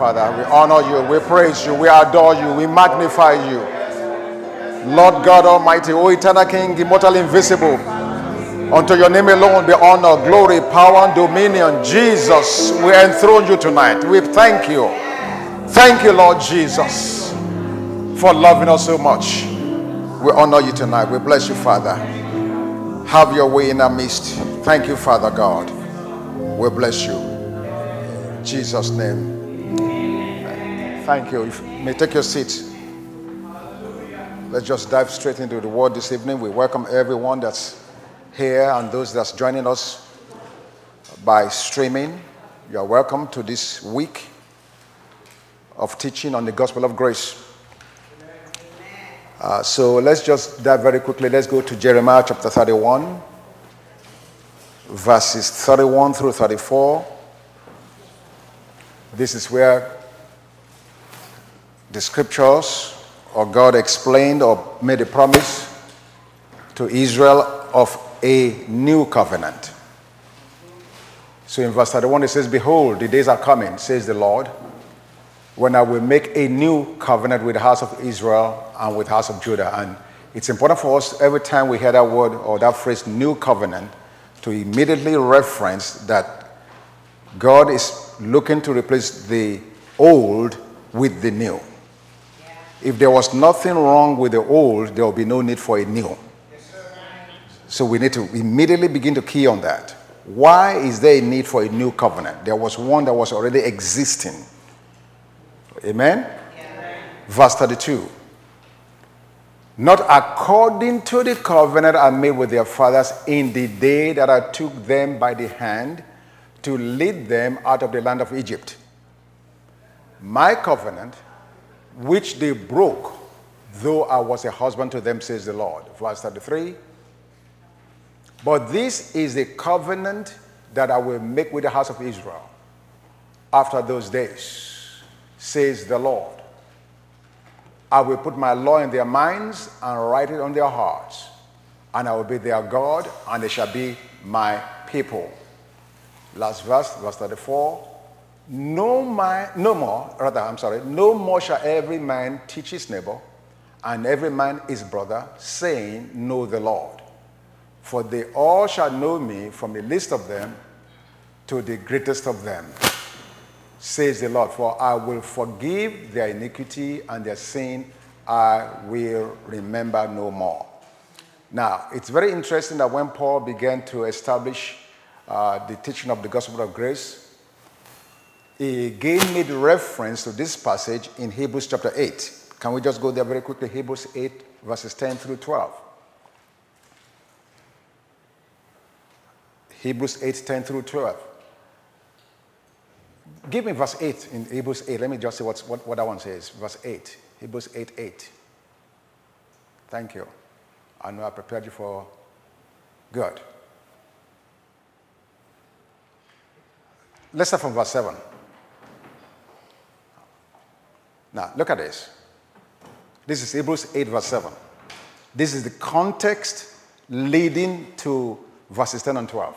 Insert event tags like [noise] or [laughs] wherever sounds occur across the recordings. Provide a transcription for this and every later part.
Father. We honor you. We praise you. We adore you. We magnify you. Lord God Almighty, O eternal King, immortal, invisible. Unto your name alone be honor, glory, power, and dominion. Jesus, we enthrone you tonight. We thank you. Thank you, Lord Jesus, for loving us so much. We honor you tonight. We bless you, Father. Have your way in our midst. Thank you, Father God. We bless you. In Jesus' name. Thank you. If you may take your seat. Let's just dive straight into the word this evening. We welcome everyone that's here and those that's joining us by streaming. You are welcome to this week of teaching on the gospel of grace. Uh, so let's just dive very quickly. Let's go to Jeremiah chapter 31, verses 31 through 34. This is where the scriptures or God explained or made a promise to Israel of a new covenant. So in verse 31, it says, Behold, the days are coming, says the Lord, when I will make a new covenant with the house of Israel and with the house of Judah. And it's important for us every time we hear that word or that phrase, new covenant, to immediately reference that God is looking to replace the old with the new. If there was nothing wrong with the old, there will be no need for a new. So we need to immediately begin to key on that. Why is there a need for a new covenant? There was one that was already existing. Amen? Verse 32. Not according to the covenant I made with their fathers in the day that I took them by the hand to lead them out of the land of Egypt. My covenant, which they broke, though I was a husband to them, says the Lord. Verse 33. But this is the covenant that I will make with the house of Israel after those days, says the Lord. I will put my law in their minds and write it on their hearts, and I will be their God, and they shall be my people. Last verse, verse 34. No, man, no more, rather, I'm sorry, no more shall every man teach his neighbor, and every man his brother, saying, Know the Lord. For they all shall know me from the least of them to the greatest of them, says the Lord. For I will forgive their iniquity and their sin I will remember no more. Now, it's very interesting that when Paul began to establish uh, the teaching of the gospel of grace, he again made reference to this passage in Hebrews chapter 8. Can we just go there very quickly? Hebrews 8, verses 10 through 12. Hebrews 8, 10 through 12. Give me verse 8 in Hebrews 8. Let me just see what, what that one says. Verse 8. Hebrews 8, 8. Thank you. I know I prepared you for good. Let's start from verse 7. Now, look at this. This is Hebrews 8, verse 7. This is the context leading to verses 10 and 12.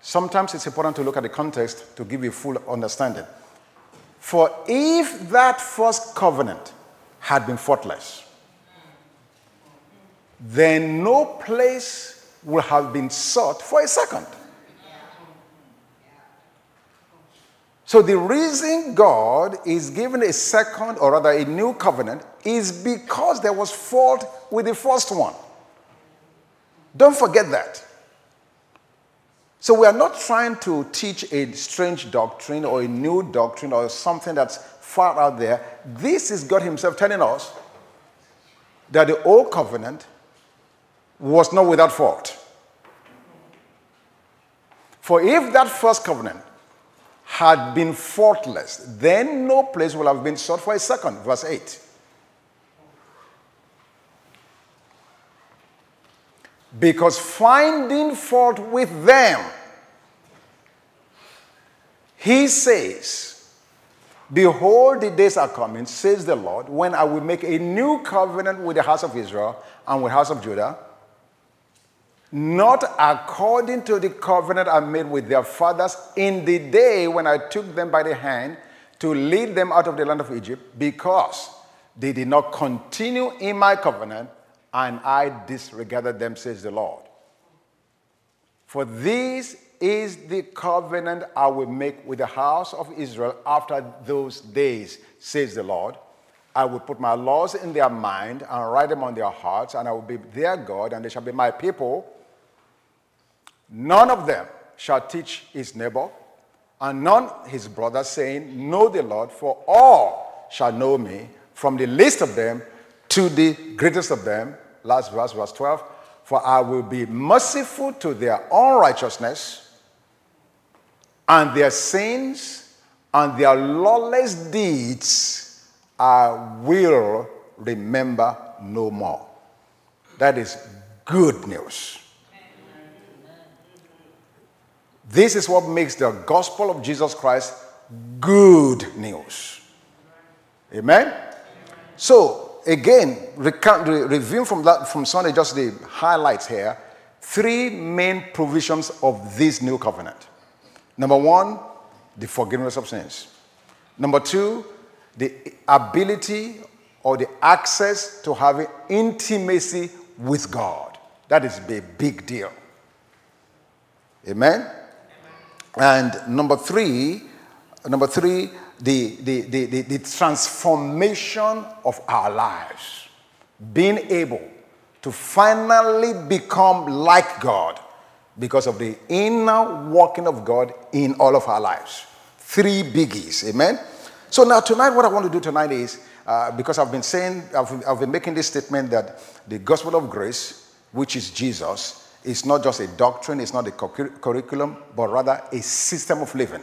Sometimes it's important to look at the context to give you full understanding. For if that first covenant had been faultless, then no place would have been sought for a second. So, the reason God is giving a second, or rather a new covenant, is because there was fault with the first one. Don't forget that. So, we are not trying to teach a strange doctrine or a new doctrine or something that's far out there. This is God Himself telling us that the old covenant was not without fault. For if that first covenant had been faultless, then no place will have been sought for a second. Verse 8. Because finding fault with them, he says, Behold, the days are coming, says the Lord, when I will make a new covenant with the house of Israel and with the house of Judah, not according to the covenant I made with their fathers in the day when I took them by the hand to lead them out of the land of Egypt because they did not continue in my covenant and I disregarded them, says the Lord. For this is the covenant I will make with the house of Israel after those days, says the Lord. I will put my laws in their mind and write them on their hearts, and I will be their God, and they shall be my people. None of them shall teach his neighbor, and none his brother, saying, Know the Lord, for all shall know me, from the least of them to the greatest of them. Last verse, verse 12. For I will be merciful to their unrighteousness and their sins and their lawless deeds I will remember no more. That is good news. This is what makes the gospel of Jesus Christ good news. Amen? So, again, recount, reviewing from that from Sunday, just the highlights here. Three main provisions of this new covenant. Number one, the forgiveness of sins. Number two, the ability or the access to having intimacy with God. That is a big deal. Amen? And number three, number three, the, the, the, the, the transformation of our lives. Being able to finally become like God because of the inner working of God in all of our lives. Three biggies. Amen? So now tonight, what I want to do tonight is, uh, because I've been saying, I've, I've been making this statement that the gospel of grace, which is Jesus, it's not just a doctrine, it's not a curriculum, but rather a system of living.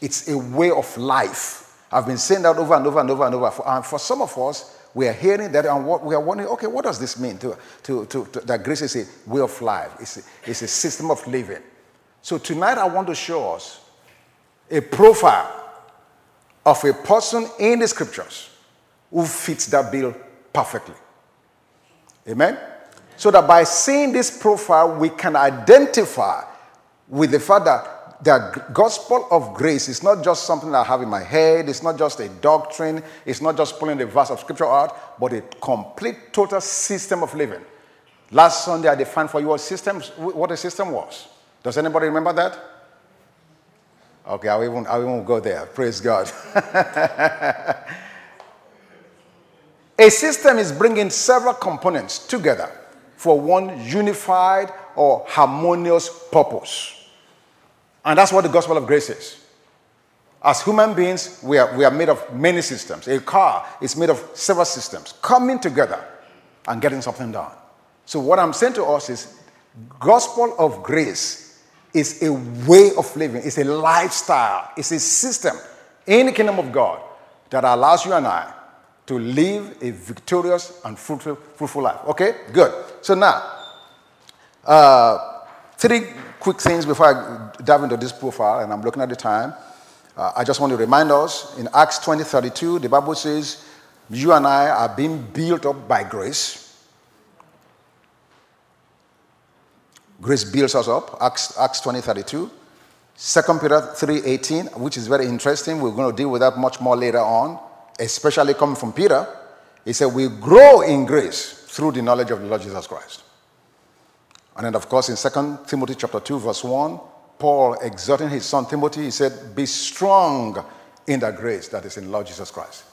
It's a way of life. I've been saying that over and over and over and over. And for some of us, we are hearing that and what, we are wondering, okay, what does this mean? To, to, to, to, that grace is a way of life, it's a, it's a system of living. So tonight, I want to show us a profile of a person in the scriptures who fits that bill perfectly. Amen? So that by seeing this profile, we can identify with the fact that the gospel of grace is not just something I have in my head, it's not just a doctrine, it's not just pulling the verse of scripture out, but a complete, total system of living. Last Sunday, I defined for you what, system, what a system was. Does anybody remember that? Okay, I won't, I won't go there. Praise God. [laughs] a system is bringing several components together for one unified or harmonious purpose. And that's what the gospel of grace is. As human beings, we are, we are made of many systems. A car is made of several systems coming together and getting something done. So, what I'm saying to us is gospel of grace is a way of living, it's a lifestyle, it's a system in the kingdom of God that allows you and I to live a victorious and fruitful, fruitful life. Okay, good. So now, uh, three quick things before I dive into this profile, and I'm looking at the time. Uh, I just want to remind us in Acts 20 32, the Bible says, You and I are being built up by grace. Grace builds us up, Acts, Acts 20 32. 2 Peter 3 18, which is very interesting. We're going to deal with that much more later on especially coming from Peter, he said, We grow in grace through the knowledge of the Lord Jesus Christ. And then, of course, in 2 Timothy chapter 2, verse 1, Paul exhorting his son Timothy, he said, Be strong in the grace that is in Lord Jesus Christ.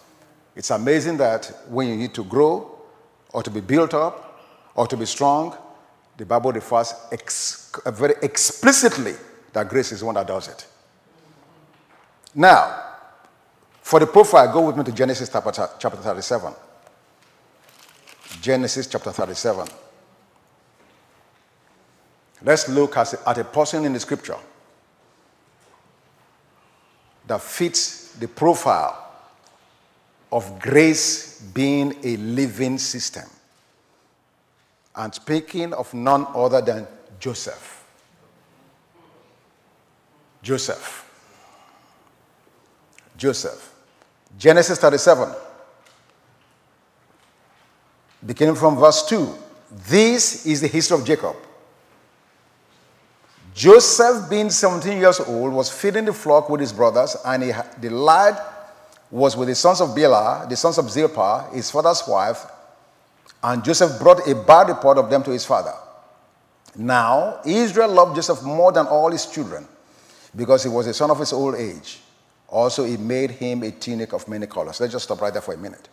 It's amazing that when you need to grow or to be built up or to be strong, the Bible refers ex- very explicitly that grace is one that does it. Now, for the profile, go with me to Genesis chapter 37. Genesis chapter 37. Let's look at a person in the scripture that fits the profile of grace being a living system. And speaking of none other than Joseph. Joseph. Joseph. Genesis 37, beginning from verse 2. This is the history of Jacob. Joseph, being 17 years old, was feeding the flock with his brothers, and he, the lad was with the sons of Bilhah, the sons of Zilpah, his father's wife, and Joseph brought a bad report of them to his father. Now, Israel loved Joseph more than all his children because he was a son of his old age. Also, he made him a tunic of many colors. Let's just stop right there for a minute.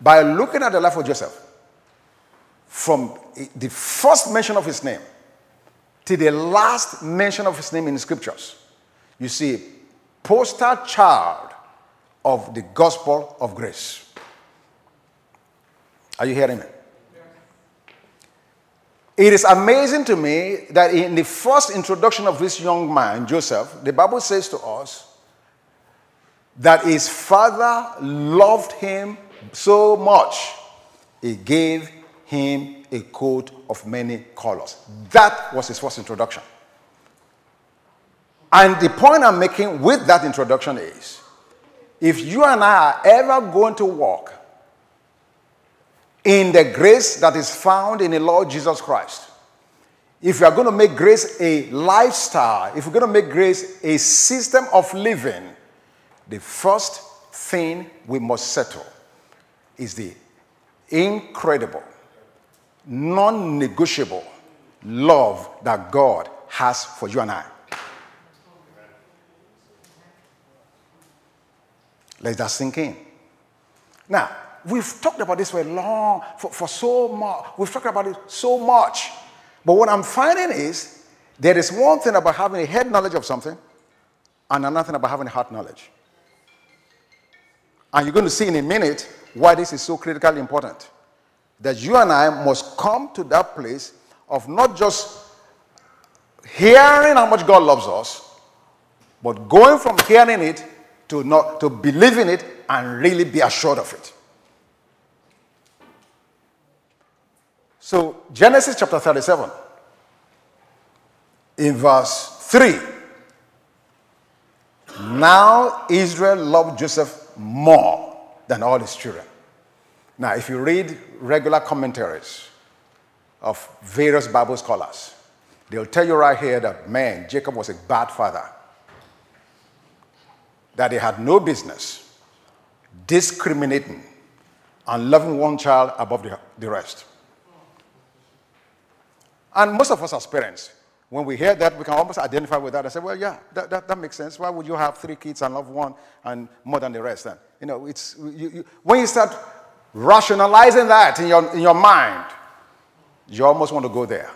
By looking at the life of Joseph, from the first mention of his name to the last mention of his name in the scriptures, you see, poster child of the gospel of grace. Are you hearing me? It is amazing to me that in the first introduction of this young man, Joseph, the Bible says to us that his father loved him so much, he gave him a coat of many colors. That was his first introduction. And the point I'm making with that introduction is if you and I are ever going to walk in the grace that is found in the Lord Jesus Christ, if we are going to make grace a lifestyle, if we're going to make grace a system of living, the first thing we must settle is the incredible, non negotiable love that God has for you and I. Let that sink in. Now, we've talked about this for a long, for, for so much. We've talked about it so much. But what I'm finding is there is one thing about having a head knowledge of something and another thing about having a heart knowledge. And you're going to see in a minute why this is so critically important. That you and I must come to that place of not just hearing how much God loves us, but going from hearing it to not to believe in it and really be assured of it. So Genesis chapter 37 in verse 3. Now Israel loved Joseph more than all his children. Now, if you read regular commentaries of various Bible scholars, they'll tell you right here that man, Jacob was a bad father that he had no business discriminating and loving one child above the, the rest. And most of us as parents, when we hear that, we can almost identify with that and say, well, yeah, that, that, that makes sense. Why would you have three kids and love one and more than the rest then? You know, it's, you, you, when you start rationalizing that in your, in your mind, you almost want to go there.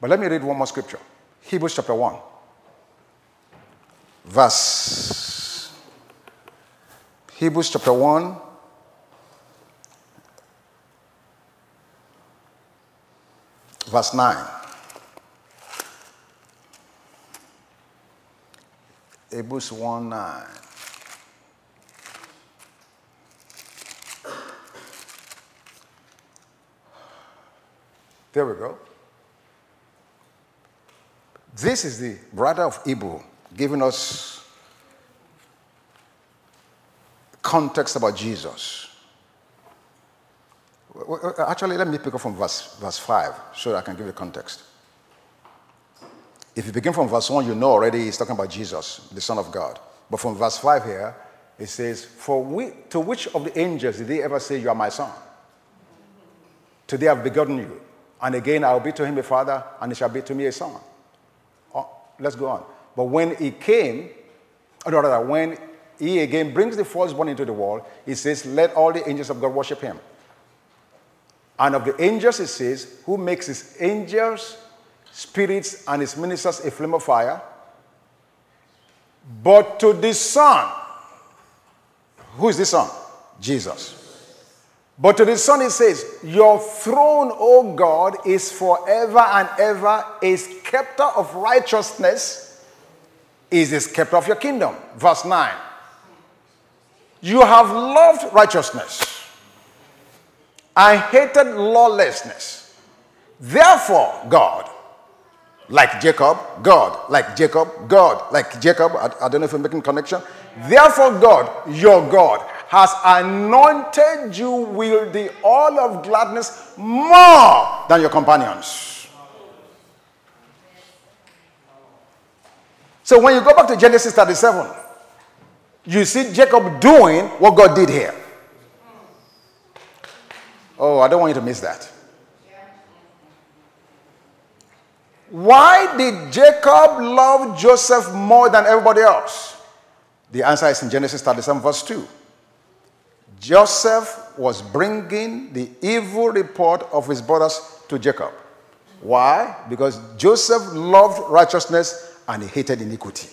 But let me read one more scripture Hebrews chapter 1 verse Hebrews chapter 1 verse 9 Hebrews 1 9 There we go. This is the brother of Hebrew giving us context about Jesus. Actually, let me pick up from verse, verse 5 so I can give you context. If you begin from verse 1, you know already he's talking about Jesus, the Son of God. But from verse 5 here, it says, For we, to which of the angels did they ever say, You are my son? Today I've begotten you. And again I will be to him a father, and he shall be to me a son. Oh, let's go on. But when he came, or rather, when he again brings the firstborn into the world, he says, Let all the angels of God worship him. And of the angels, it says, Who makes his angels, spirits, and his ministers a flame of fire? But to the Son, who is the Son? Jesus. But to the Son, it says, Your throne, O God, is forever and ever, a scepter of righteousness is the scepter of your kingdom. Verse 9. You have loved righteousness and hated lawlessness. Therefore, God, like Jacob, God, like Jacob, God, like Jacob, I, I don't know if I'm making connection. Therefore, God, your God, has anointed you with the oil of gladness more than your companions. So when you go back to Genesis 37, you see Jacob doing what God did here. Oh, I don't want you to miss that. Why did Jacob love Joseph more than everybody else? The answer is in Genesis 37, verse 2. Joseph was bringing the evil report of his brothers to Jacob. Why? Because Joseph loved righteousness and he hated iniquity.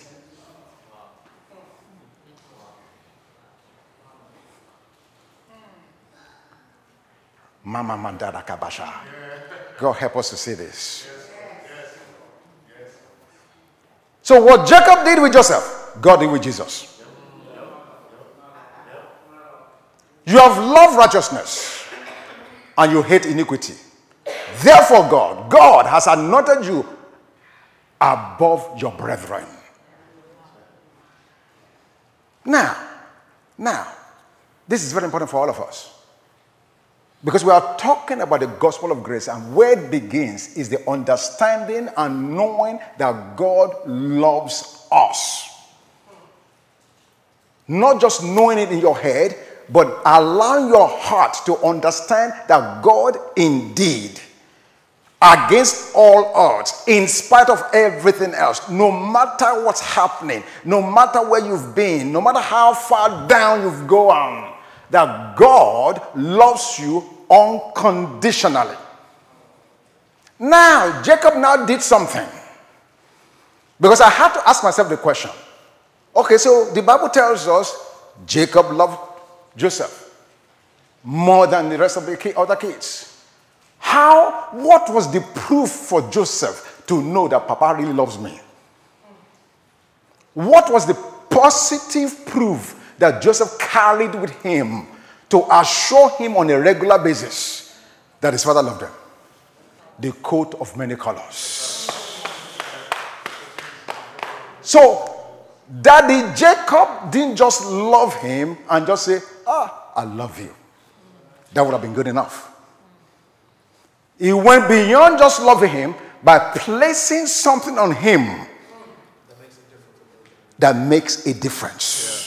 Mama Mandara Kabasha. God help us to see this. So, what Jacob did with Joseph, God did with Jesus. You have loved righteousness and you hate iniquity. Therefore, God, God has anointed you above your brethren. Now, now, this is very important for all of us. Because we are talking about the gospel of grace, and where it begins is the understanding and knowing that God loves us. Not just knowing it in your head, but allowing your heart to understand that God indeed, against all odds, in spite of everything else, no matter what's happening, no matter where you've been, no matter how far down you've gone, that God loves you unconditionally. Now, Jacob now did something. Because I had to ask myself the question okay, so the Bible tells us Jacob loved Joseph more than the rest of the other kids. How, what was the proof for Joseph to know that Papa really loves me? What was the positive proof that Joseph carried with him to assure him on a regular basis that his father loved him? The coat of many colors. So, Daddy Jacob didn't just love him and just say, Ah, I love you. That would have been good enough. He went beyond just loving him by placing something on him that makes a difference.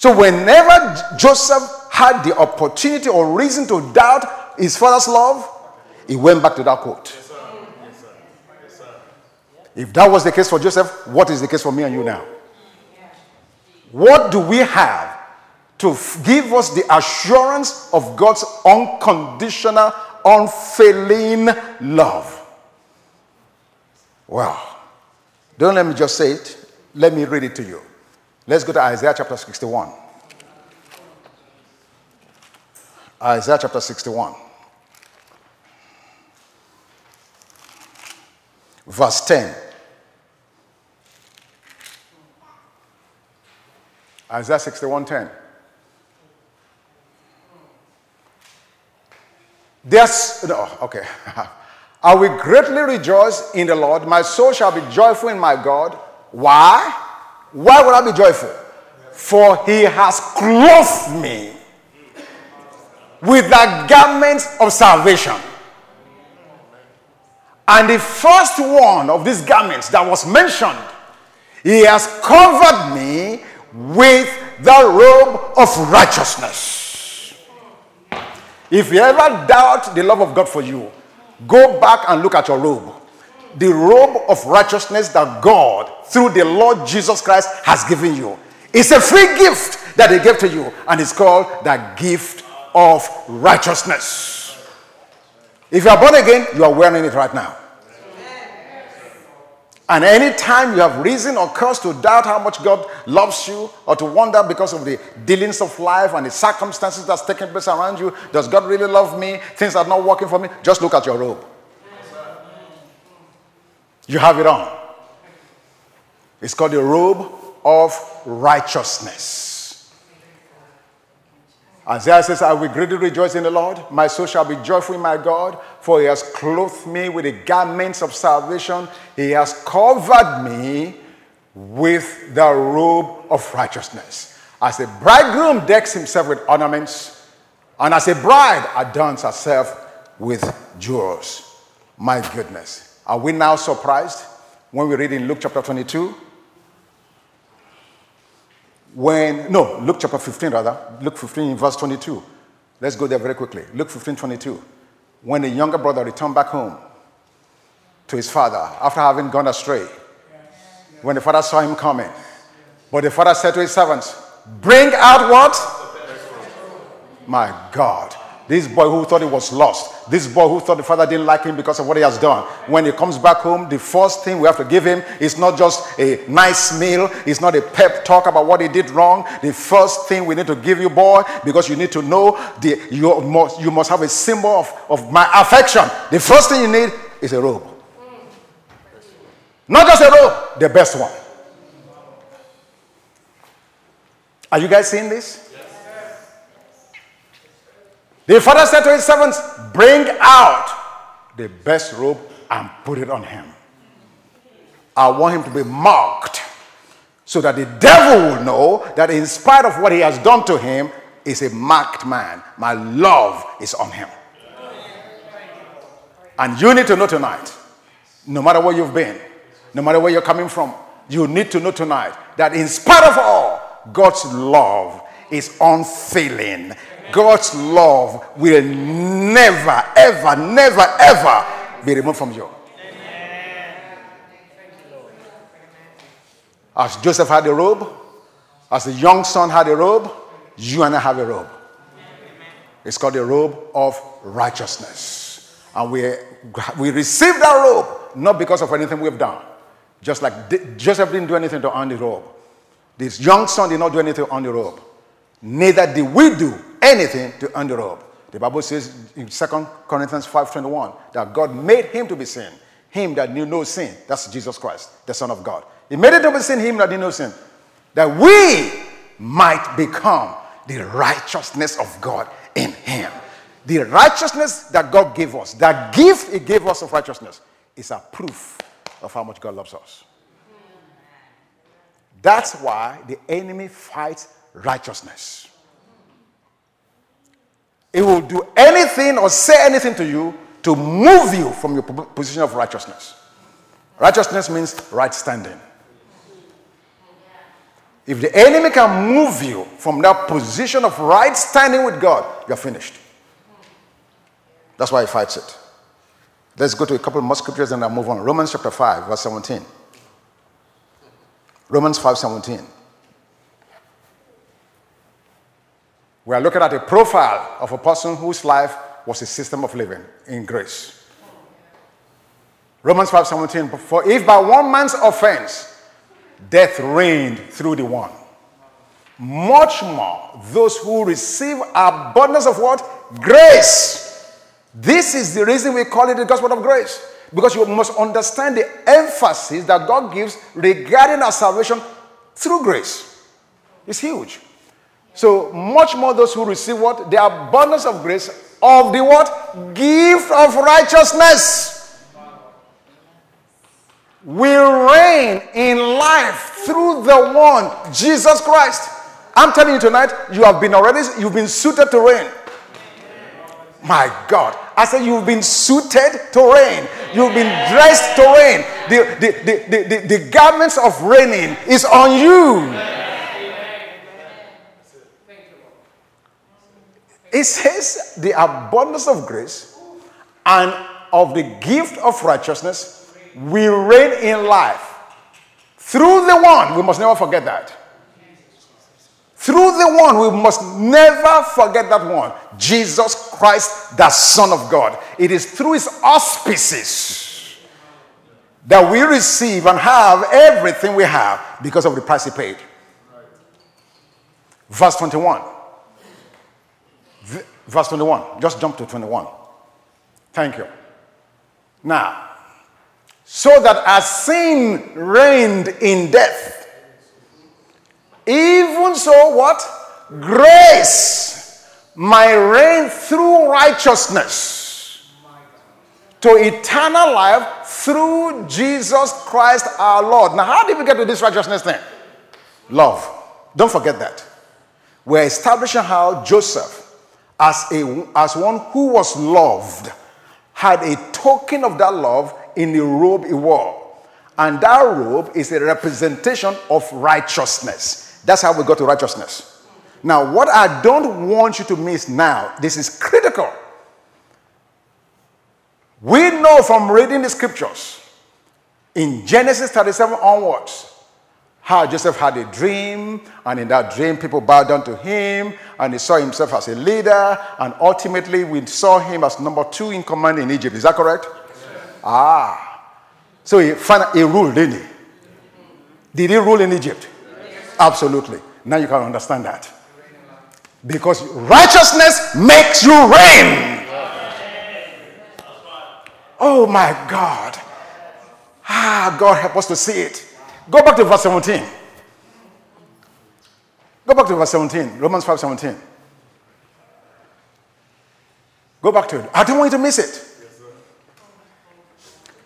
So, whenever Joseph had the opportunity or reason to doubt his father's love, he went back to that quote. If that was the case for Joseph, what is the case for me and you now? What do we have to give us the assurance of God's unconditional, unfailing love? Well, don't let me just say it. Let me read it to you. Let's go to Isaiah chapter 61. Isaiah chapter 61. Verse 10. Isaiah 61:10. There's no, okay. [laughs] I will greatly rejoice in the Lord. My soul shall be joyful in my God. Why? Why would I be joyful? For he has clothed me with the garments of salvation. And the first one of these garments that was mentioned, he has covered me with the robe of righteousness. If you ever doubt the love of God for you, go back and look at your robe. The robe of righteousness that God, through the Lord Jesus Christ, has given you. It's a free gift that He gave to you, and it's called the gift of righteousness. If you are born again, you are wearing it right now. And anytime you have reason or cause to doubt how much God loves you, or to wonder because of the dealings of life and the circumstances that's taking place around you, does God really love me? Things are not working for me. Just look at your robe. You have it on. It's called the robe of righteousness. Isaiah says, I will greatly rejoice in the Lord. My soul shall be joyful in my God, for he has clothed me with the garments of salvation. He has covered me with the robe of righteousness. As a bridegroom decks himself with ornaments, and as a bride adorns herself with jewels. My goodness. Are we now surprised when we read in Luke chapter 22? When, no, Luke chapter 15 rather, Luke 15 verse 22. Let's go there very quickly. Luke 15, 22. When the younger brother returned back home to his father after having gone astray, when the father saw him coming, but the father said to his servants, Bring out what? My God. This boy who thought he was lost, this boy who thought the father didn't like him because of what he has done. When he comes back home, the first thing we have to give him is not just a nice meal, it's not a pep talk about what he did wrong. The first thing we need to give you, boy, because you need to know the, you, must, you must have a symbol of, of my affection. The first thing you need is a robe. Not just a robe, the best one. Are you guys seeing this? The father said to his servants, Bring out the best robe and put it on him. I want him to be marked so that the devil will know that in spite of what he has done to him, is a marked man. My love is on him. And you need to know tonight, no matter where you've been, no matter where you're coming from, you need to know tonight that in spite of all, God's love is unfailing. God's love will never, ever, never, ever be removed from you. As Joseph had a robe, as the young son had a robe, you and I have a robe. It's called the robe of righteousness. And we, we receive that robe not because of anything we've done. Just like Joseph didn't do anything to earn the robe. This young son did not do anything on the robe. Neither did we do anything to earn the robe. The Bible says in 2 Corinthians 5.21 that God made him to be sin. Him that knew no sin. That's Jesus Christ, the Son of God. He made it to be sin, him that knew no sin. That we might become the righteousness of God in him. The righteousness that God gave us, that gift he gave us of righteousness, is a proof of how much God loves us. That's why the enemy fights righteousness. It will do anything or say anything to you to move you from your position of righteousness. Righteousness means right standing. If the enemy can move you from that position of right standing with God, you're finished. That's why he fights it. Let's go to a couple more scriptures and I'll move on. Romans chapter 5, verse 17. Romans 5 17. We are looking at a profile of a person whose life was a system of living in grace. Romans 5:17 For if by one man's offense death reigned through the one, much more those who receive abundance of what? Grace. This is the reason we call it the gospel of grace. Because you must understand the emphasis that God gives regarding our salvation through grace. It's huge. So much more those who receive what? The abundance of grace of the what? Gift of righteousness. Will reign in life through the one, Jesus Christ. I'm telling you tonight, you have been already, you've been suited to reign. My God. I said, You've been suited to reign. You've been dressed to reign. The, the, the, the, the, the garments of reigning is on you. It says the abundance of grace and of the gift of righteousness will reign in life through the one. We must never forget that. Through the one, we must never forget that one Jesus Christ, the Son of God. It is through his auspices that we receive and have everything we have because of the price he paid. Verse 21. Verse 21. Just jump to 21. Thank you. Now, so that as sin reigned in death, even so, what? Grace might reign through righteousness to eternal life through Jesus Christ our Lord. Now, how did we get to this righteousness thing? Love. Don't forget that. We're establishing how Joseph as, a, as one who was loved, had a token of that love in the robe he wore. And that robe is a representation of righteousness. That's how we got to righteousness. Now, what I don't want you to miss now, this is critical. We know from reading the scriptures in Genesis 37 onwards how Joseph had a dream, and in that dream, people bowed down to him, and he saw himself as a leader, and ultimately, we saw him as number two in command in Egypt. Is that correct? Yes. Ah. So he, he ruled, didn't he? Did he rule in Egypt? Yes. Absolutely. Now you can understand that. Because righteousness makes you reign. Oh my God. Ah, God help us to see it. Go back to verse 17. Go back to verse 17, Romans 5 17. Go back to it. I don't want you to miss it.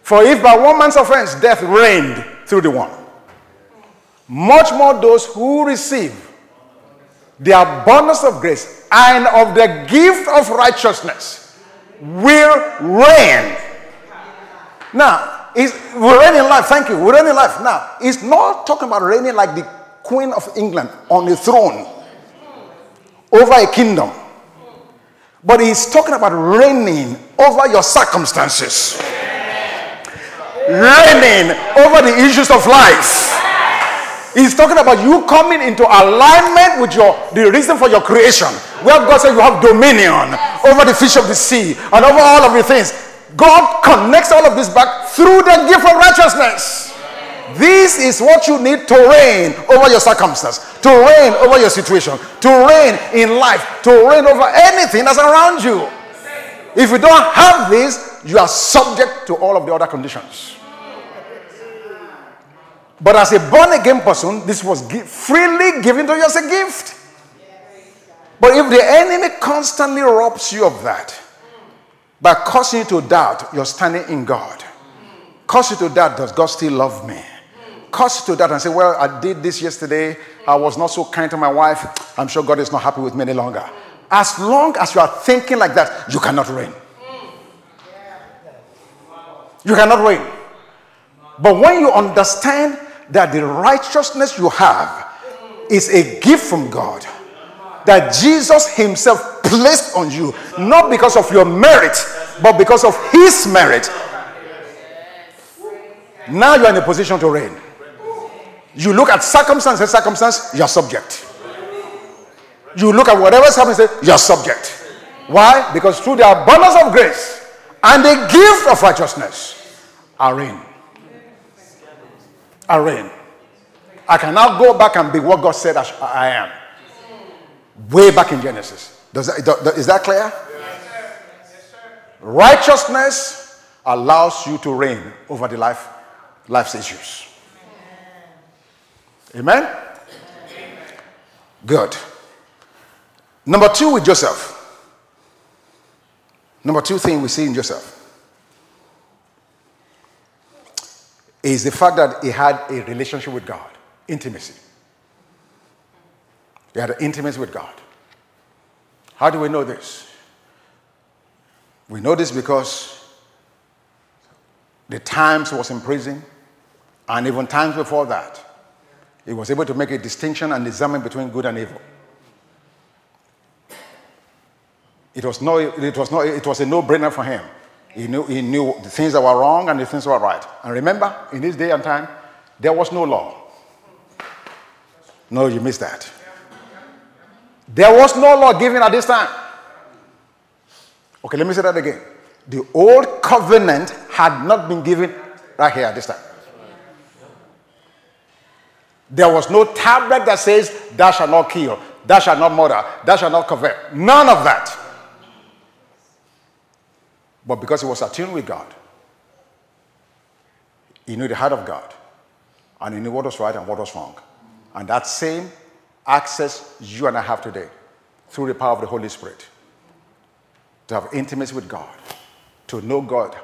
For if by one man's offense death reigned through the one, much more those who receive the abundance of grace and of the gift of righteousness will reign. Now, is we're reigning life. Thank you. We're reigning life. Now, it's not talking about reigning like the Queen of England on a throne over a kingdom. But he's talking about reigning over your circumstances, reigning over the issues of life. He's talking about you coming into alignment with your the reason for your creation, where God said you have dominion over the fish of the sea and over all of the things. God connects all of this back through the gift of righteousness. This is what you need to reign over your circumstance, to reign over your situation, to reign in life, to reign over anything that's around you. If you don't have this, you are subject to all of the other conditions. But as a born again person, this was freely given to you as a gift. But if the enemy constantly robs you of that, by causing you to doubt you're standing in God. Cause you to doubt, does God still love me? Cause you to doubt and say, well, I did this yesterday. I was not so kind to my wife. I'm sure God is not happy with me any longer. As long as you are thinking like that, you cannot reign. You cannot reign. But when you understand that the righteousness you have is a gift from God, that Jesus Himself placed on you, not because of your merit, but because of His merit. Now you are in a position to reign. You look at circumstance and circumstance, you're subject. You look at whatever's happening, you're subject. Why? Because through the abundance of grace and the gift of righteousness, I reign. I reign. I can now go back and be what God said I am. Way back in Genesis. Does that, is that clear? Yes, Righteousness allows you to reign over the life, life's issues. Amen? Amen? Good. Number two with Joseph. Number two thing we see in Joseph is the fact that he had a relationship with God, intimacy. He had an intimacy with God. How do we know this? We know this because the times was in prison, and even times before that, he was able to make a distinction and discernment between good and evil. It was, no, it was, no, it was a no brainer for him. He knew, he knew the things that were wrong and the things that were right. And remember, in this day and time, there was no law. No, you missed that. There was no law given at this time. Okay, let me say that again. The old covenant had not been given right here at this time. There was no tablet that says, Thou shalt not kill, thou shalt not murder, thou shalt not covet. None of that. But because he was attuned with God, he knew the heart of God, and he knew what was right and what was wrong. And that same access you and I have today through the power of the Holy Spirit to have intimacy with God, to know God,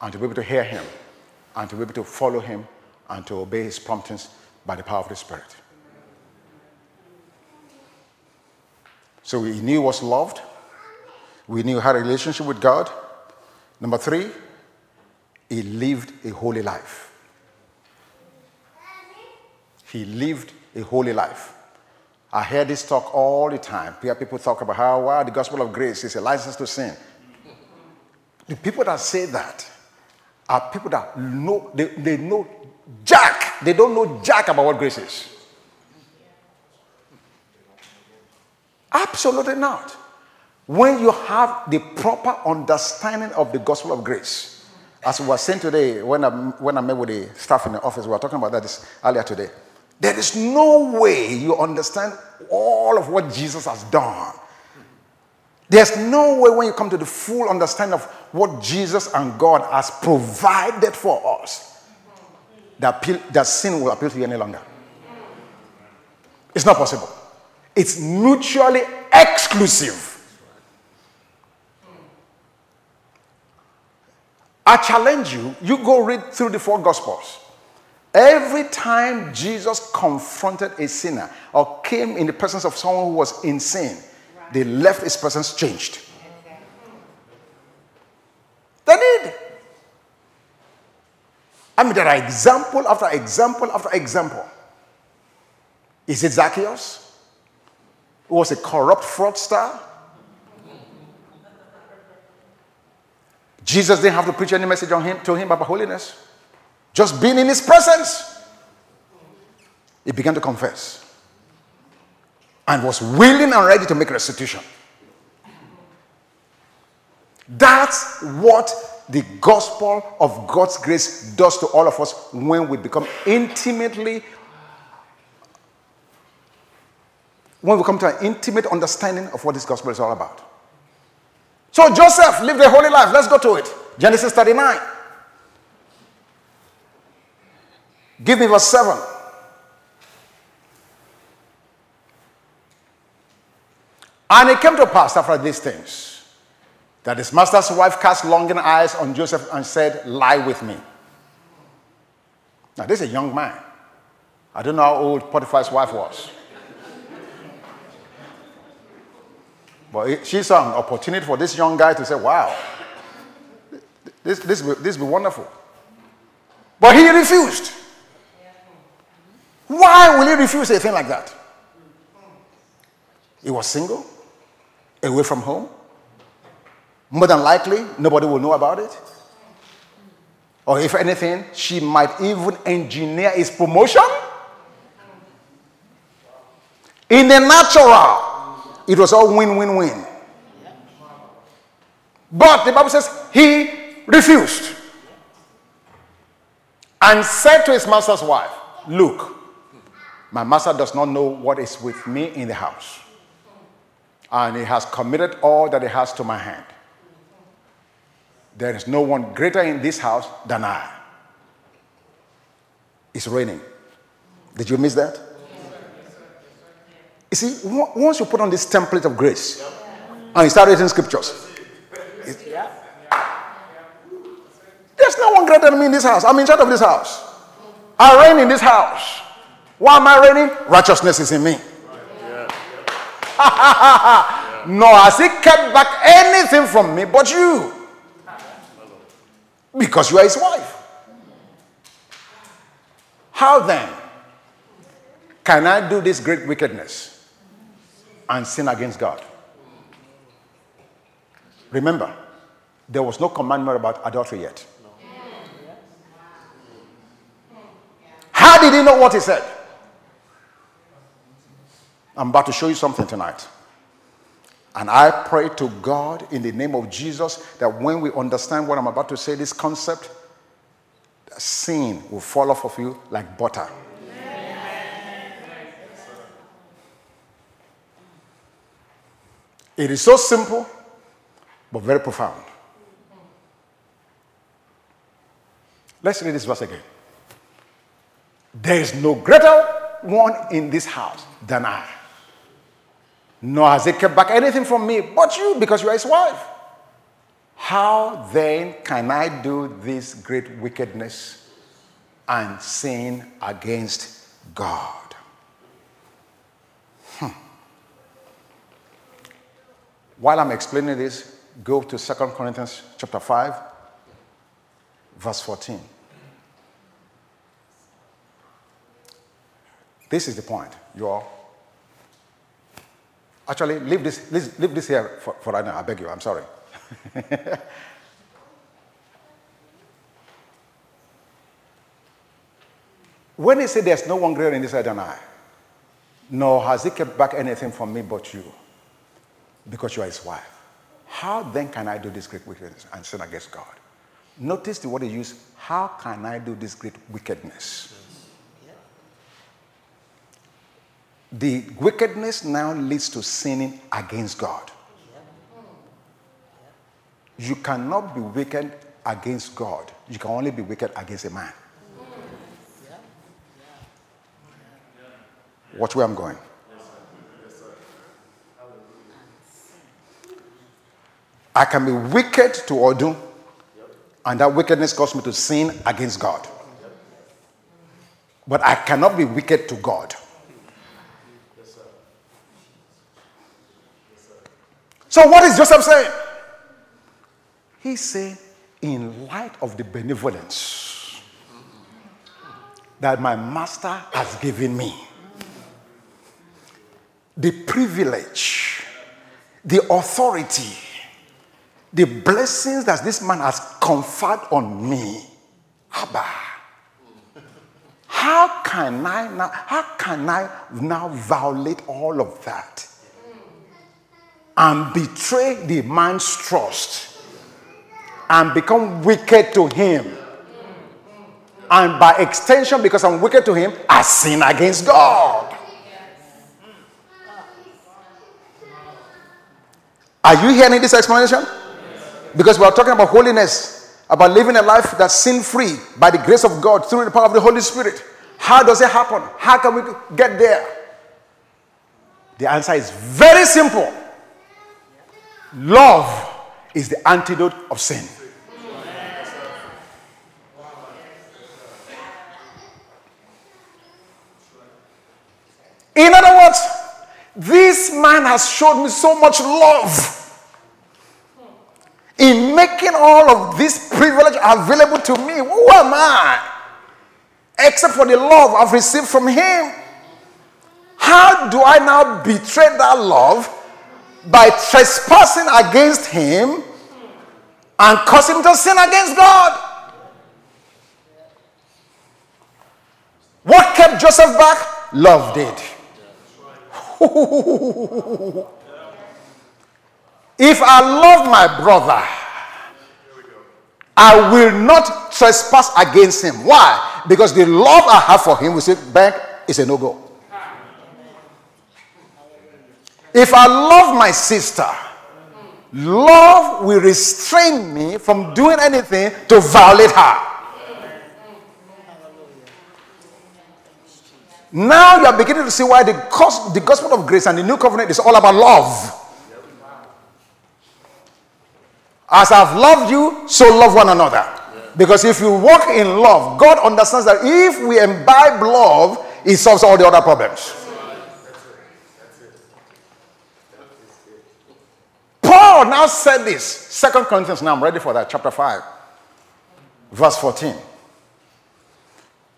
and to be able to hear Him, and to be able to follow Him, and to obey His promptings by the power of the Spirit. So we knew he was loved. We knew had a relationship with God. Number three, he lived a holy life. He lived a holy life. I hear this talk all the time. People talk about how wow, the gospel of grace is a license to sin. The people that say that are people that know they, they know jack. They don't know jack about what grace is. Absolutely not. When you have the proper understanding of the gospel of grace, as we were saying today when I, when I met with the staff in the office, we were talking about that this earlier today. There is no way you understand all of what Jesus has done. There's no way when you come to the full understanding of what Jesus and God has provided for us that, that sin will appeal to you any longer. It's not possible. It's mutually exclusive. I challenge you, you go read through the four Gospels. Every time Jesus confronted a sinner or came in the presence of someone who was insane, right. they left his presence changed. Okay. They did. I mean, there are example after example after example. Is it Zacchaeus? Who was a corrupt fraudster? Jesus didn't have to preach any message on him, to him about holiness. Just being in his presence, he began to confess and was willing and ready to make restitution. That's what the gospel of God's grace does to all of us when we become intimately when we come to an intimate understanding of what this gospel is all about. So Joseph lived a holy life. Let's go to it. Genesis 39. Give me verse 7. And it came to pass after these things that his master's wife cast longing eyes on Joseph and said, Lie with me. Now, this is a young man. I don't know how old Potiphar's wife was. but she saw an opportunity for this young guy to say, Wow, this, this, this will be wonderful. But he refused. Why will he refuse a thing like that? He was single, away from home. More than likely, nobody will know about it. Or if anything, she might even engineer his promotion. In the natural, it was all win win win. But the Bible says he refused and said to his master's wife, Look, my master does not know what is with me in the house. And he has committed all that he has to my hand. There is no one greater in this house than I. It's raining. Did you miss that? You see, once you put on this template of grace and you start reading scriptures, there's no one greater than me in this house. I'm in charge of this house. I reign in this house. Why am I reigning? Righteousness is in me. [laughs] no, has he kept back anything from me but you. Because you are his wife. How then can I do this great wickedness and sin against God? Remember, there was no commandment about adultery yet. How did he know what he said? I'm about to show you something tonight. And I pray to God in the name of Jesus that when we understand what I'm about to say, this concept, sin will fall off of you like butter. It is so simple, but very profound. Let's read this verse again. There is no greater one in this house than I nor has he kept back anything from me but you, because you are his wife. How then can I do this great wickedness and sin against God? Hmm. While I'm explaining this, go to 2 Corinthians chapter 5, verse 14. This is the point, you all. Actually, leave this, leave, this here for, for right now. I beg you. I'm sorry. [laughs] when he said, There's no one greater in this earth than I, nor has he kept back anything from me but you, because you are his wife. How then can I do this great wickedness and sin against God? Notice the word he used, how can I do this great wickedness? The wickedness now leads to sinning against God. You cannot be wicked against God. You can only be wicked against a man. Watch where I'm going. I can be wicked to Odun, and that wickedness causes me to sin against God. But I cannot be wicked to God. So, what is Joseph saying? He's saying, in light of the benevolence that my master has given me, the privilege, the authority, the blessings that this man has conferred on me, Abba. How can I now, how can I now violate all of that and betray the man's trust and become wicked to him? And by extension, because I'm wicked to him, I sin against God. Are you hearing this explanation? Because we are talking about holiness, about living a life that's sin free by the grace of God through the power of the Holy Spirit. How does it happen? How can we get there? The answer is very simple love is the antidote of sin. In other words, this man has showed me so much love in making all of this privilege available to me. Who am I? Except for the love I've received from him. How do I now betray that love? By trespassing against him and causing him to sin against God. What kept Joseph back? Love did. [laughs] If I love my brother, I will not trespass against him. Why? Because the love I have for him, we say, bank is a no go. If I love my sister, love will restrain me from doing anything to violate her. Now you are beginning to see why the, the gospel of grace and the new covenant is all about love. As I've loved you, so love one another. Because if you walk in love, God understands that if we imbibe love, it solves all the other problems. Paul now said this. Second Corinthians, now I'm ready for that, chapter 5, verse 14.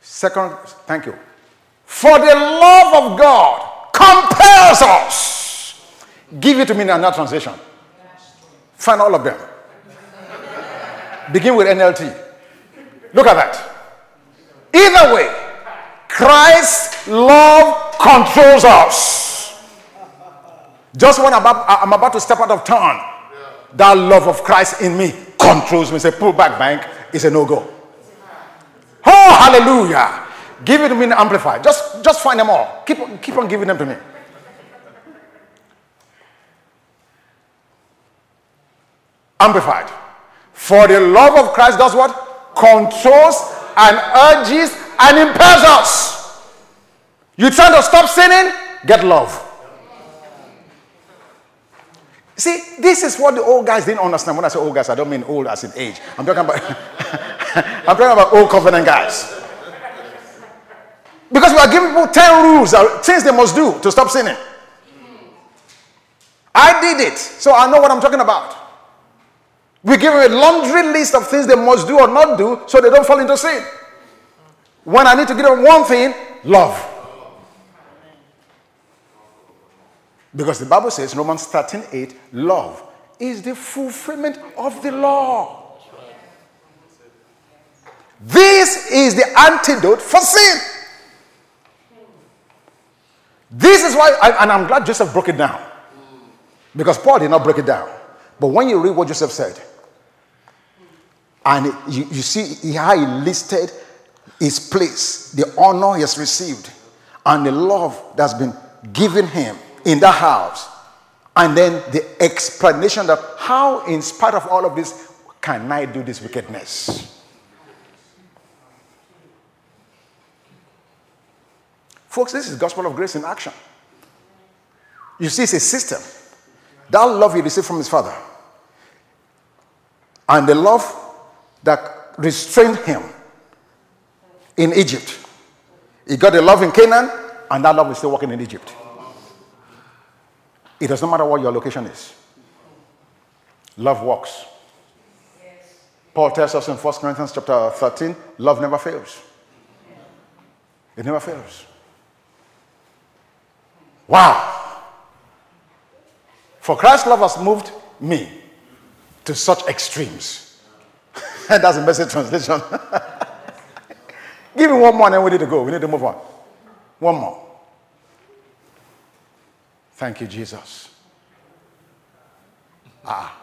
Second, thank you. For the love of God compels us. Give it to me in another translation. Find all of them. Begin with NLT. Look at that. Either way, Christ's love controls us. Just when I'm about, I'm about to step out of turn, that love of Christ in me controls me. Say, pull back, bank. It's a no go. Oh, hallelujah. Give it to me and amplify. Just, just find them all. Keep, on, keep on giving them to me. Amplified. For the love of Christ does what? Controls and urges and impels us. You trying to stop sinning? Get love. See, this is what the old guys didn't understand. When I say old guys, I don't mean old as in age. I'm talking about [laughs] I'm talking about old covenant guys. Because we are giving people 10 rules, things they must do to stop sinning. I did it, so I know what I'm talking about. We give them a laundry list of things they must do or not do so they don't fall into sin. When I need to give them one thing, love. Because the Bible says, Romans 13 8, love is the fulfillment of the law. This is the antidote for sin. This is why, and I'm glad Joseph broke it down. Because Paul did not break it down. But when you read what Joseph said, and you, you see how he listed his place, the honor he has received, and the love that's been given him in that house. And then the explanation that how, in spite of all of this, can I do this wickedness? Folks, this is gospel of grace in action. You see, it's a system. That love he received from his father, and the love that restrained him in Egypt. He got the love in Canaan, and that love is still working in Egypt. It doesn't matter what your location is. Love works. Paul tells us in 1 Corinthians chapter 13, love never fails. It never fails. Wow. For Christ's love has moved me to such extremes. And [laughs] that's a message translation. [laughs] Give me one more and then we need to go. We need to move on. One more. Thank you, Jesus. Ah.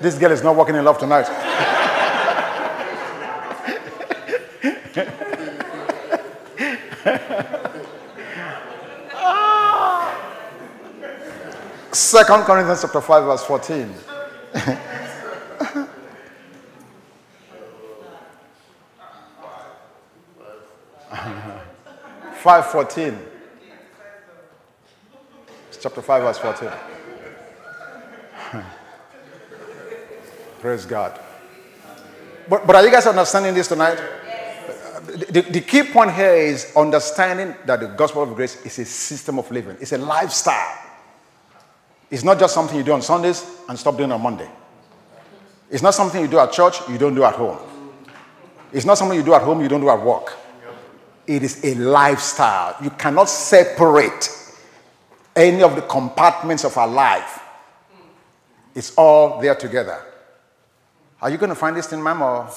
this girl is not walking in love tonight. [laughs] Second Corinthians chapter 5, verse 14. Five fourteen. Chapter five, verse fourteen. [laughs] Praise God. But, but are you guys understanding this tonight? The, the, key point here is understanding that the gospel of grace is a system of living, it's a lifestyle. It's not just something you do on Sundays and stop doing on Monday. It's not something you do at church, you don't do at home. It's not something you do at home, you don't do at work. It is a lifestyle. You cannot separate any of the compartments of our life. It's all there together. Are you going to find this in ma'am or? Well,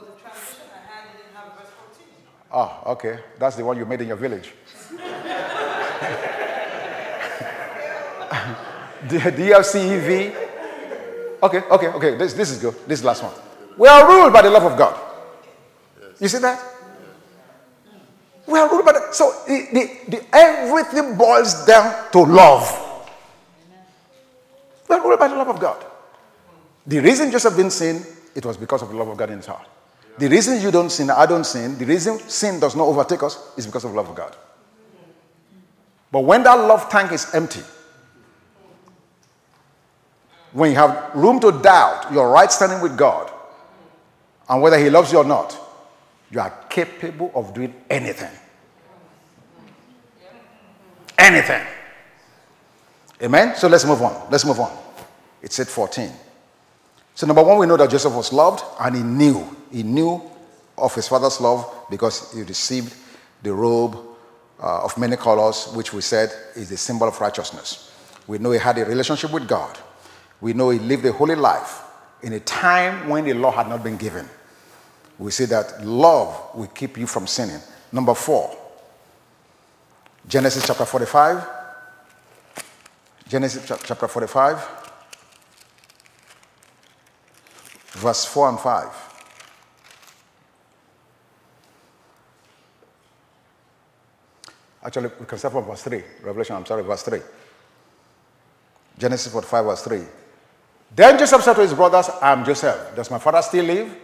the translation I had didn't have verse 14. Oh, okay. That's the one you made in your village. [laughs] the DLCEV. Okay, okay, okay. This, this is good. This is the last one. We are ruled by the love of God. You see that? We are ruled by. So the, the, the, everything boils down to love. We are ruled by the love of God. The reason Joseph didn't sin, it was because of the love of God in his heart. The reason you don't sin, I don't sin, the reason sin does not overtake us is because of the love of God. But when that love tank is empty, when you have room to doubt your right standing with God and whether He loves you or not, you are capable of doing anything. Anything. Amen? So let's move on. Let's move on. It's 14. So, number one, we know that Joseph was loved and he knew. He knew of his father's love because he received the robe uh, of many colors, which we said is the symbol of righteousness. We know he had a relationship with God. We know he lived a holy life in a time when the law had not been given. We see that love will keep you from sinning. Number four, Genesis chapter 45. Genesis chapter 45, verse 4 and 5. Actually, we can start from verse 3. Revelation, I'm sorry, verse 3. Genesis 45, verse 3. Then Joseph said to his brothers, I am Joseph. Does my father still live?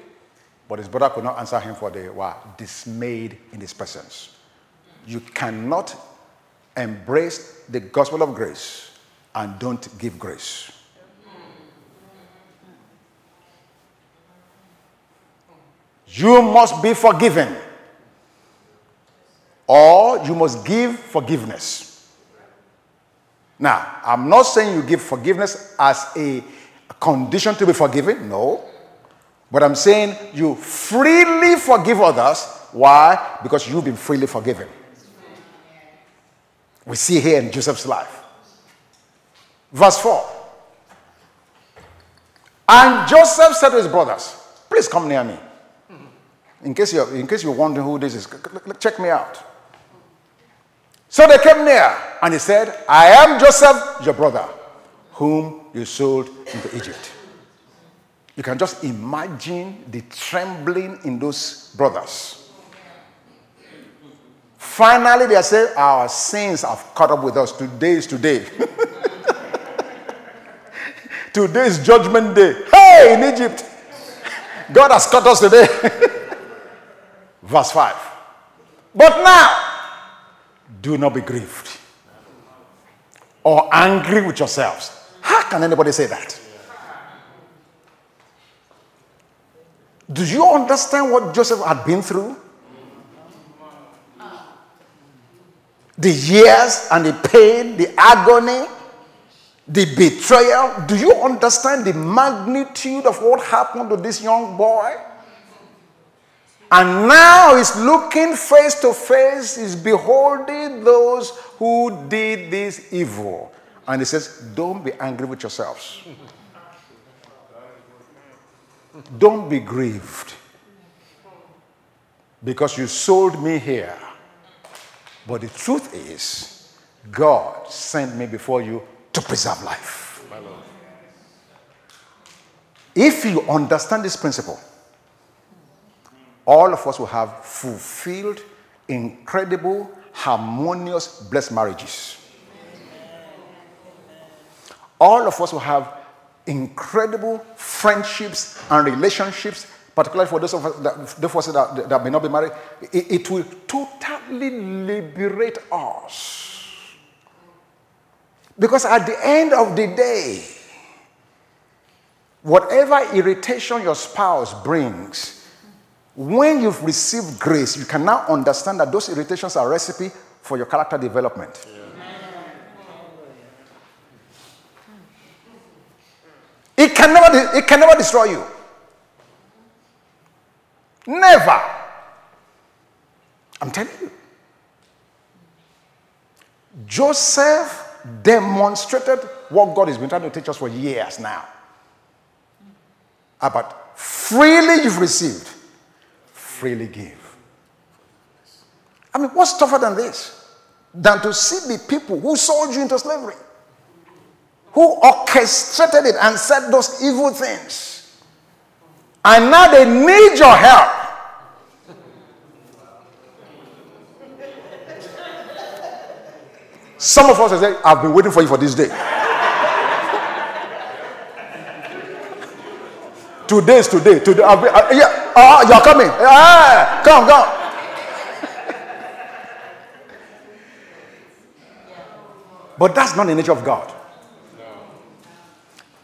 But his brother could not answer him for they were dismayed in his presence. You cannot embrace the gospel of grace and don't give grace. You must be forgiven, or you must give forgiveness. Now, I'm not saying you give forgiveness as a condition to be forgiven. No. But I'm saying you freely forgive others Why? Because you've been freely forgiven. We see here in Joseph's life. Verse 4. And Joseph said to his brothers, Please come near me. In case you're, in case you're wondering who this is, check me out. So they came near, and he said, I am Joseph, your brother, whom you sold into Egypt. You can just imagine the trembling in those brothers. Finally, they say, Our sins have caught up with us. Today is today. [laughs] today is judgment day. Hey, in Egypt, God has caught us today. [laughs] Verse 5. But now, do not be grieved or angry with yourselves. How can anybody say that? Do you understand what Joseph had been through? The years and the pain, the agony, the betrayal. Do you understand the magnitude of what happened to this young boy? And now he's looking face to face, he's beholding those who did this evil. And he says, Don't be angry with yourselves. Don't be grieved because you sold me here. But the truth is, God sent me before you to preserve life. If you understand this principle, all of us will have fulfilled, incredible, harmonious, blessed marriages. All of us will have incredible friendships and relationships, particularly for those of us that, those that, that may not be married. It, it will totally liberate us. Because at the end of the day, whatever irritation your spouse brings, when you've received grace, you can now understand that those irritations are recipe for your character development. Yeah. It can never, it can never destroy you. Never. I'm telling you. Joseph demonstrated what God has been trying to teach us for years now. About freely you've received, freely give. I mean, what's tougher than this? Than to see the people who sold you into slavery who orchestrated it and said those evil things. And now they need your help. Some of us have said, I've been waiting for you for this day. today is today. Today, I've been, uh, yeah, uh, you're coming. Uh, come, come. but that's not the nature of God.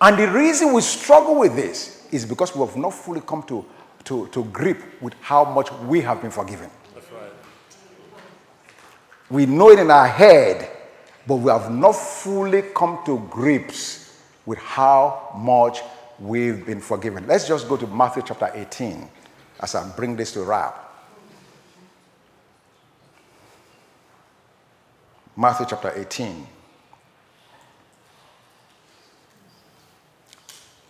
And the reason we struggle with this is because we have not fully come to, to, to grip with how much we have been forgiven. That's right. We know it in our head, but we have not fully come to grips with how much we've been forgiven. Let's just go to Matthew chapter 18 as I bring this to wrap. Matthew chapter 18.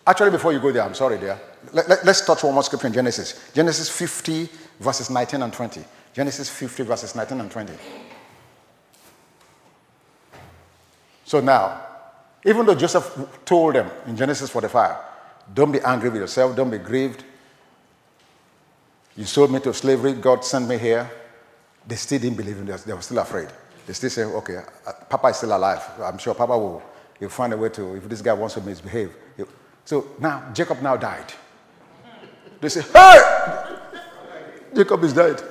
Actually, before you go there, I'm sorry, there. Let, us let, touch one more scripture in Genesis. Genesis 50, verses 19 and 20. Genesis 50, verses 19 and 20. So now, even though Joseph told them in Genesis 45, don't be angry with yourself, don't be grieved. You sold me to slavery, God sent me here. They still didn't believe in this, they were still afraid. They still say, okay, uh, Papa is still alive. I'm sure Papa will he'll find a way to, if this guy wants to misbehave, so now Jacob now died. They say, Hey! Jacob is dead.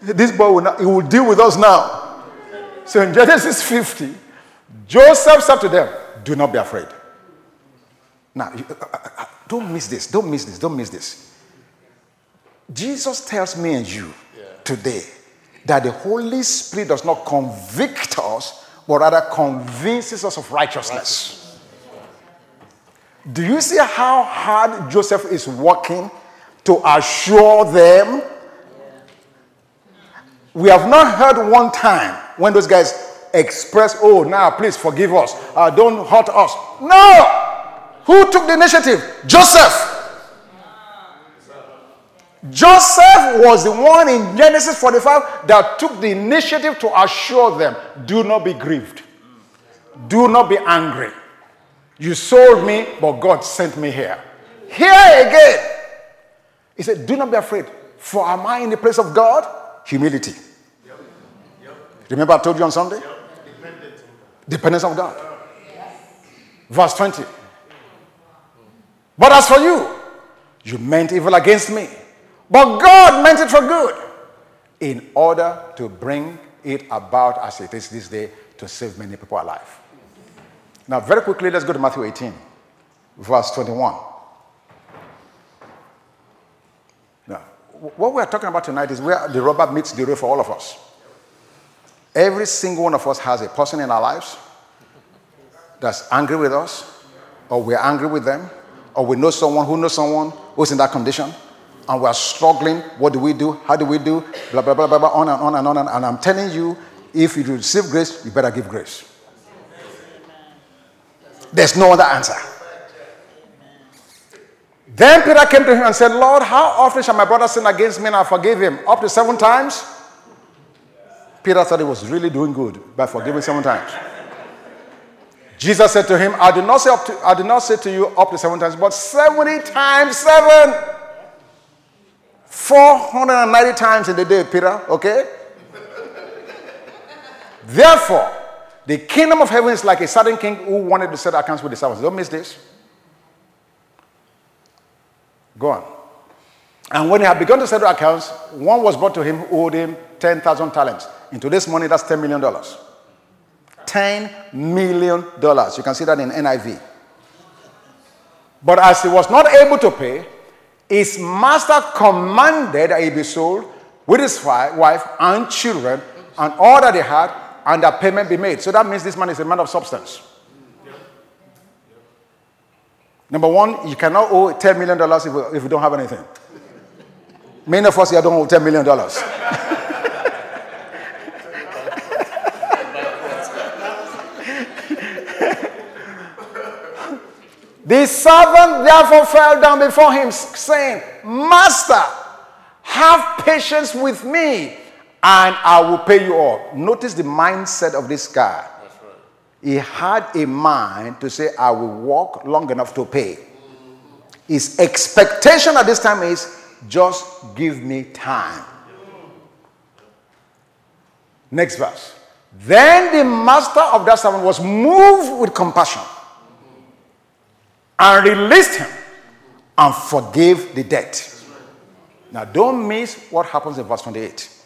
this boy will, not, he will deal with us now. So in Genesis 50, Joseph said to them, Do not be afraid. Now, uh, uh, uh, don't miss this. Don't miss this. Don't miss this. Jesus tells me and you yeah. today that the Holy Spirit does not convict us, but rather convinces us of righteousness. righteousness. Do you see how hard Joseph is working to assure them. We have not heard one time when those guys express, oh, now please forgive us. Uh, don't hurt us. No! Who took the initiative? Joseph. Joseph was the one in Genesis 45 that took the initiative to assure them do not be grieved, do not be angry. You sold me, but God sent me here. Here again. He said, Do not be afraid, for am I in the place of God? Humility. Remember, I told you on Sunday? Dependence on God. Verse 20. But as for you, you meant evil against me but God meant it for good in order to bring it about as it is this day to save many people alive. Now, very quickly, let's go to Matthew 18, verse 21. Now, what we're talking about tonight is where the rubber meets the road for all of us. Every single one of us has a person in our lives that's angry with us, or we're angry with them, or we know someone who knows someone who's in that condition and we're struggling. What do we do? How do we do? Blah, blah, blah, blah, blah, on and on and on. And, and I'm telling you, if you receive grace, you better give grace. There's no other answer. Then Peter came to him and said, Lord, how often shall my brother sin against me and I forgive him? Up to seven times? Peter thought he was really doing good by forgiving seven times. Jesus said to him, I did not say up to I did not say to you up to seven times, but 70 times seven. 490 times in the day, Peter, okay? Therefore, the kingdom of heaven is like a certain king who wanted to settle accounts with the servants. Don't miss this. Go on. And when he had begun to settle accounts, one was brought to him who owed him 10,000 talents. In today's money, that's $10 million. $10 million. You can see that in NIV. But as he was not able to pay, his master commanded that he be sold with his wife and children and all that he had, and that payment be made. So that means this man is a man of substance. Number one, you cannot owe $10 million if if you don't have anything. Many of us here don't owe $10 million. [laughs] The servant therefore fell down before him, saying, Master, have patience with me, and I will pay you all. Notice the mindset of this guy. He had a mind to say, I will walk long enough to pay. His expectation at this time is, just give me time. Next verse. Then the master of that servant was moved with compassion and released him and forgave the debt. Now, don't miss what happens in verse 28.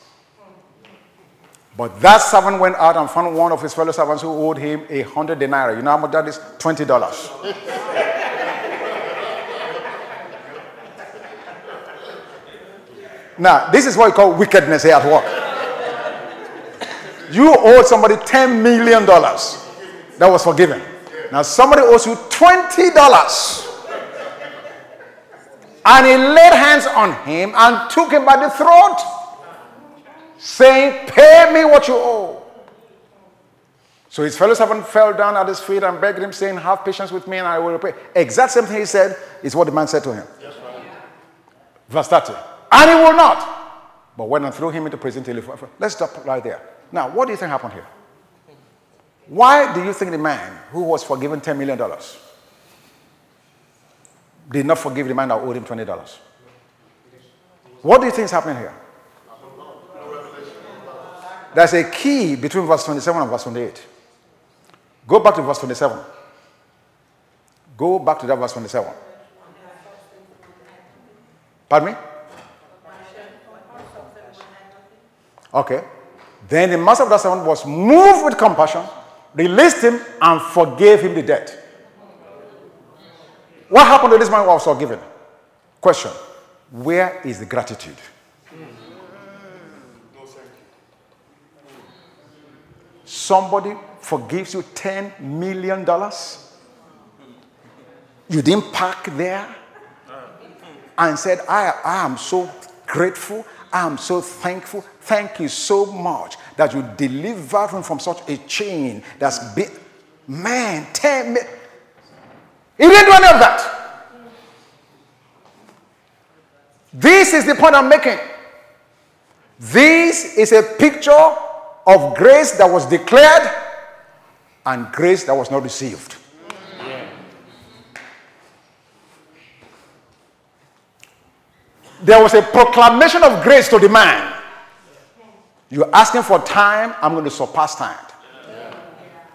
But that servant went out and found one of his fellow servants who owed him a hundred denarii. You know how much that is? Twenty dollars. [laughs] now, this is what we call wickedness here at work. You owed somebody ten million dollars. That was forgiven. Now somebody owes you $20. And he laid hands on him and took him by the throat, saying, Pay me what you owe. So his fellow servant fell down at his feet and begged him, saying, Have patience with me and I will repay. Exact same thing he said is what the man said to him. Yes, Verse 30. And he will not. But went and threw him into prison till he. Let's stop right there. Now, what do you think happened here? Why do you think the man who was forgiven $10 million did not forgive the man that owed him $20? What do you think is happening here? There's a key between verse 27 and verse 28. Go back to verse 27. Go back to that verse 27. Pardon me? Okay. Then the master of that servant was moved with compassion released him, and forgave him the debt. What happened to this man who was forgiven? Question Where is the gratitude? Somebody forgives you $10 million. You didn't park there. and said, I, I am so grateful. I am so thankful. Thank you so much that you delivered me from such a chain that's been, man, 10 minutes. He didn't do any of that. This is the point I'm making. This is a picture of grace that was declared and grace that was not received. There was a proclamation of grace to the man. You're asking for time, I'm going to surpass time.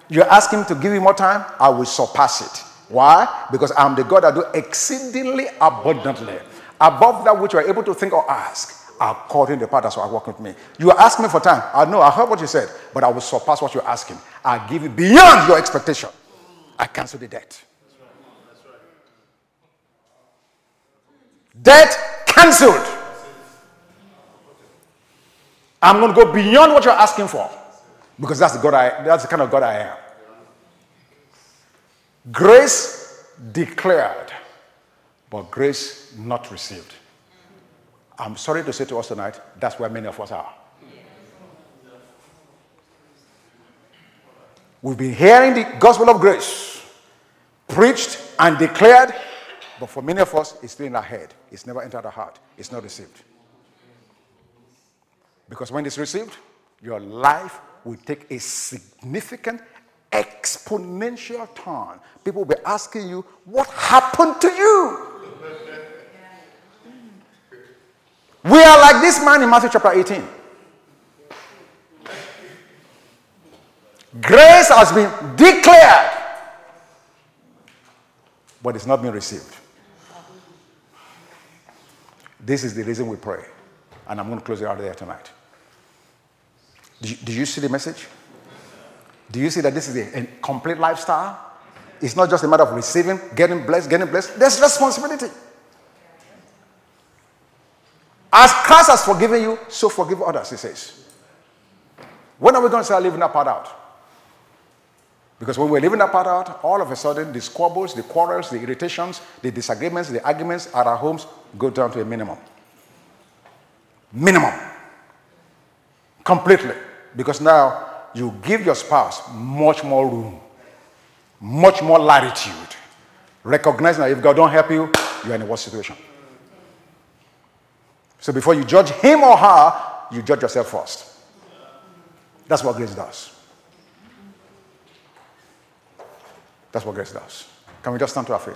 You're asking to give me more time, I will surpass it. Why? Because I'm the God that do exceedingly abundantly above that which you are able to think or ask, according to the power that's working with me. You are asking me for time. I know, I heard what you said, but I will surpass what you're asking. I'll give you beyond your expectation. I cancel the debt. Debt cancelled. I'm going to go beyond what you're asking for because that's the God I that's the kind of God I am. Grace declared, but grace not received. I'm sorry to say to us tonight, that's where many of us are. We've been hearing the gospel of grace preached and declared, but for many of us, it's still in our head. It's never entered our heart. It's not received. Because when it's received, your life will take a significant exponential turn. People will be asking you, What happened to you? We are like this man in Matthew chapter 18. Grace has been declared, but it's not been received. This is the reason we pray. And I'm going to close it out there tonight. Do you, you see the message? Do you see that this is a, a, complete lifestyle? It's not just a matter of receiving, getting blessed, getting blessed. There's responsibility. As Christ has forgiven you, so forgive others, he says. When are we going to start living that part out? Because when we're living that part out, all of a sudden the squabbles, the quarrels, the irritations, the disagreements, the arguments at our homes go down to a minimum. Minimum. Completely. Because now you give your spouse much more room, much more latitude. Recognizing that if God don't help you, you're in a worse situation. So before you judge him or her, you judge yourself first. That's what grace does. That's what grace does. Can we just stand to our feet?